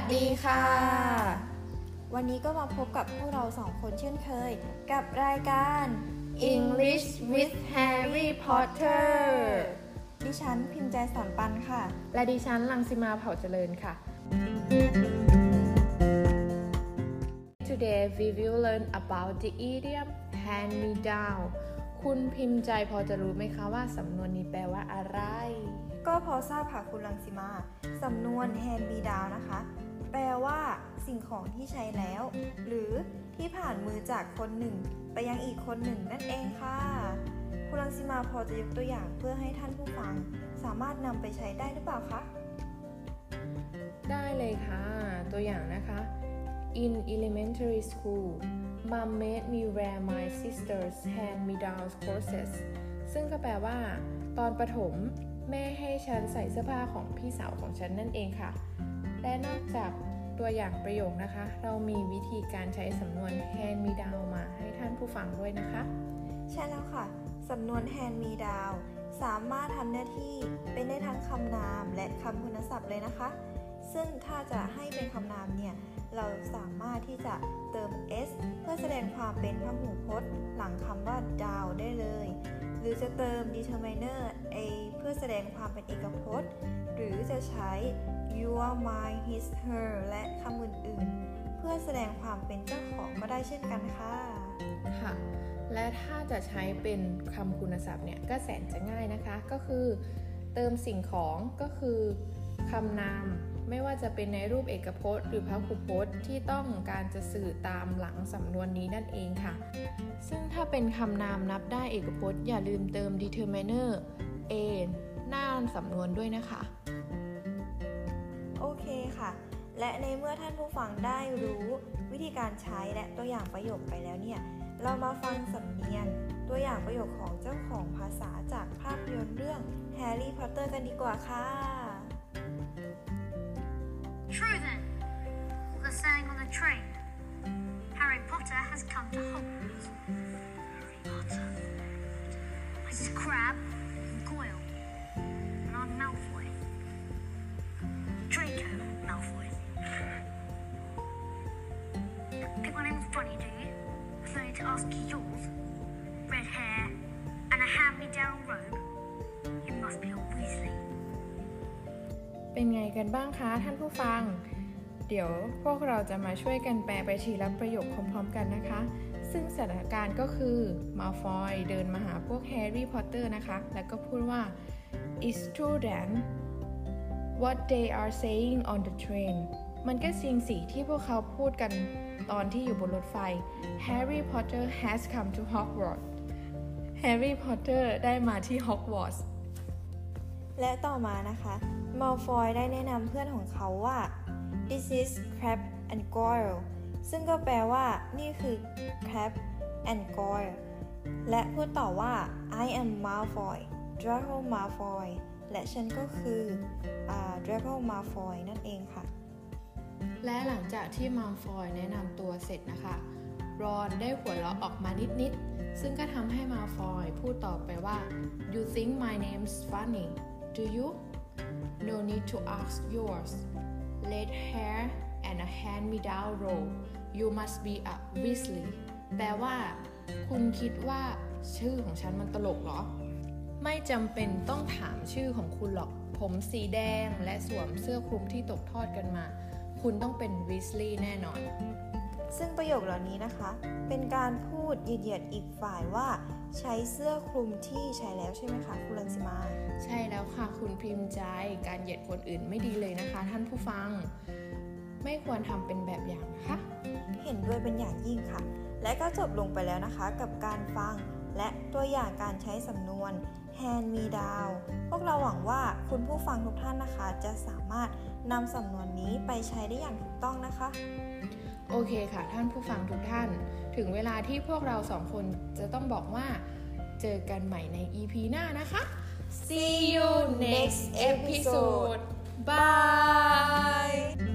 สดีค่ะ วันนี้ก็มาพบกับพวกเราสองคนเช่นเคย กับรายการ English with Harry Potter ดิฉันพิมพ์ใจสอนปันค่ะ และดิฉันลังสิมาเผ่าเจริญค่ะ Today we will learn about the idiom hand me down คุณพิมพ์ใจพอจะรู้ไหมคะว่าสำนวนนี้แปลว่าอะไร ก็พอทราบค่ะคุณลังสิมา สำนวน hand me down นะคะ แปลว่าสิ่งของที่ใช้แล้ว หรือที่ผ่านมือจากคนหนึ่ง ไปยังอีกคนหนึ่งนั่นเองค่ะ คุณลังสิมาพอจะยกตัวอย่างเพื่อให้ท่านผู้ฟัง สามารถนำไปใช้ได้หรือเปล่าคะ ได้เลยค่ะ ตัวอย่างนะคะ In elementary school mom made me wear my sister's hand-me-down courses ซึ่งก็แปลว่า ตอนประถมแม่ให้ฉันใส่เสื้อผ้าของพี่สาวของฉันนั่นเองค่ะ และนอกจากตัวอย่างประโยคนะคะ เรามีวิธีการใช้สำนวน hand me down มาให้ท่านผู้ฟังด้วยนะคะ ใช่แล้วค่ะ สำนวน hand me down สามารถทำหน้าที่เป็นได้ทั้งคำนามและคำคุณศัพท์เลยนะคะ ซึ่งถ้าจะให้เป็นคำนามเนี่ย เราสามารถที่จะเติม s เพื่อแสดงความเป็นพหูพจน์ หลังคำว่า down ได้เลย หรือจะเติม determiner a เพื่อแสดงความเป็นเอกพจน์ หรือจะใช้ your my his her และคำอื่น ๆ เพื่อแสดงความเป็นเจ้าของก็ได้เช่นกันค่ะ ค่ะ และถ้าจะใช้เป็นคำคุณศัพท์เนี่ยก็แสนจะง่ายนะคะ ก็คือ เติมสิ่งของก็คือคำนาม ไม่ว่าจะเป็นในรูปเอกพจน์ หรือพหุพจน์ที่ต้องการจะสื่อตามหลังสำนวนนี้นั่นเองค่ะ ซึ่งถ้าเป็นคำนามนับได้เอกพจน์ อย่าลืมเติม determiner a หน้าสำนวนด้วยนะคะ โอเคค่ะ และในเมื่อท่านผู้ฟังได้รู้วิธีการใช้และตัวอย่างประโยคไปแล้วเนี่ย เรามาฟังสำเนียงตัวอย่างประโยคของเจ้าของภาษาจากภาพยนตร์เรื่อง Harry Potter กันดีกว่าค่ะ has come to Hogwarts. Harry Potter. This is Crab and Goyle. And I'm Malfoy. Draco Malfoy. Think my name's funny, do you? I don't need to ask you yours. Red hair and a hand-me-down robe. You must be a Weasley. เป็นไงกันบ้างคะท่านผู้ฟัง เดี๋ยวพวกเราจะมาช่วยกันแปลไปทีละประโยคพร้อมๆกันนะคะ ซึ่งสถานการณ์ก็คือมาฟอยเดินมาหาพวกแฮร์รี่พอตเตอร์นะคะ แล้วก็พูดว่า it's true then what they are saying on the train มันก็จริงสิที่พวกเขาพูดกันตอนที่อยู่บนรถไฟ Harry Potter has come to Hogwarts Harry Potter ได้มาที่ Hogwarts และต่อมานะคะ มัลฟอยได้แนะนำเพื่อนของเขาว่า this is Crab and Goyle ซึ่งก็แปลว่า นี่คือ Crab and Goyle และพูดต่อว่า I am Malfoy Draco Malfoy และฉันก็คืออ่า Draco Malfoy นั่นเองค่ะ และหลังจากที่มัลฟอยแนะนำตัวเสร็จนะคะ รอนได้หัวเราะออกมานิด ๆ ซึ่งก็ทำให้มัลฟอยพูดต่อไปว่า you think my name's funny do you no need to ask yours red hair and a hand-me-down robe you must be a Weasley แปลว่า คุณคิดว่าชื่อของฉันมันตลกเหรอ ไม่จำเป็นต้องถามชื่อของคุณหรอก ผมสีแดงและสวมเสื้อคลุมที่ตกทอดกันมา คุณต้องเป็นวิสลีย์แน่นอน โยคเหล่านี้นะคะ เป็นการพูดเหยียดๆอีกฝ่ายว่าใช้เสื้อคลุมที่ใช้แล้วใช่ไหมคะคุณลังสิมา ใช่แล้วค่ะคุณพิมพ์ใจการเหยียดคนอื่นไม่ดีเลยนะคะ ท่านผู้ฟัง ไม่ควรทำเป็นแบบอย่างนะคะ เห็นด้วยเป็นอย่างยิ่งค่ะ และก็จบลงไปแล้วนะคะ กับการฟังและตัวอย่างการใช้สำนวน hand me down พวกเราหวังว่าคุณผู้ฟังทุกท่านนะคะ จะสามารถนำสำนวนนี้ไปใช้ได้อย่างถูกต้องนะคะ โอเคค่ะ ท่านผู้ฟังทุกท่าน ถึงเวลาที่พวกเราสองคนจะต้องบอกว่า เจอกันใหม่ใน EP หน้านะคะ See you next episode Bye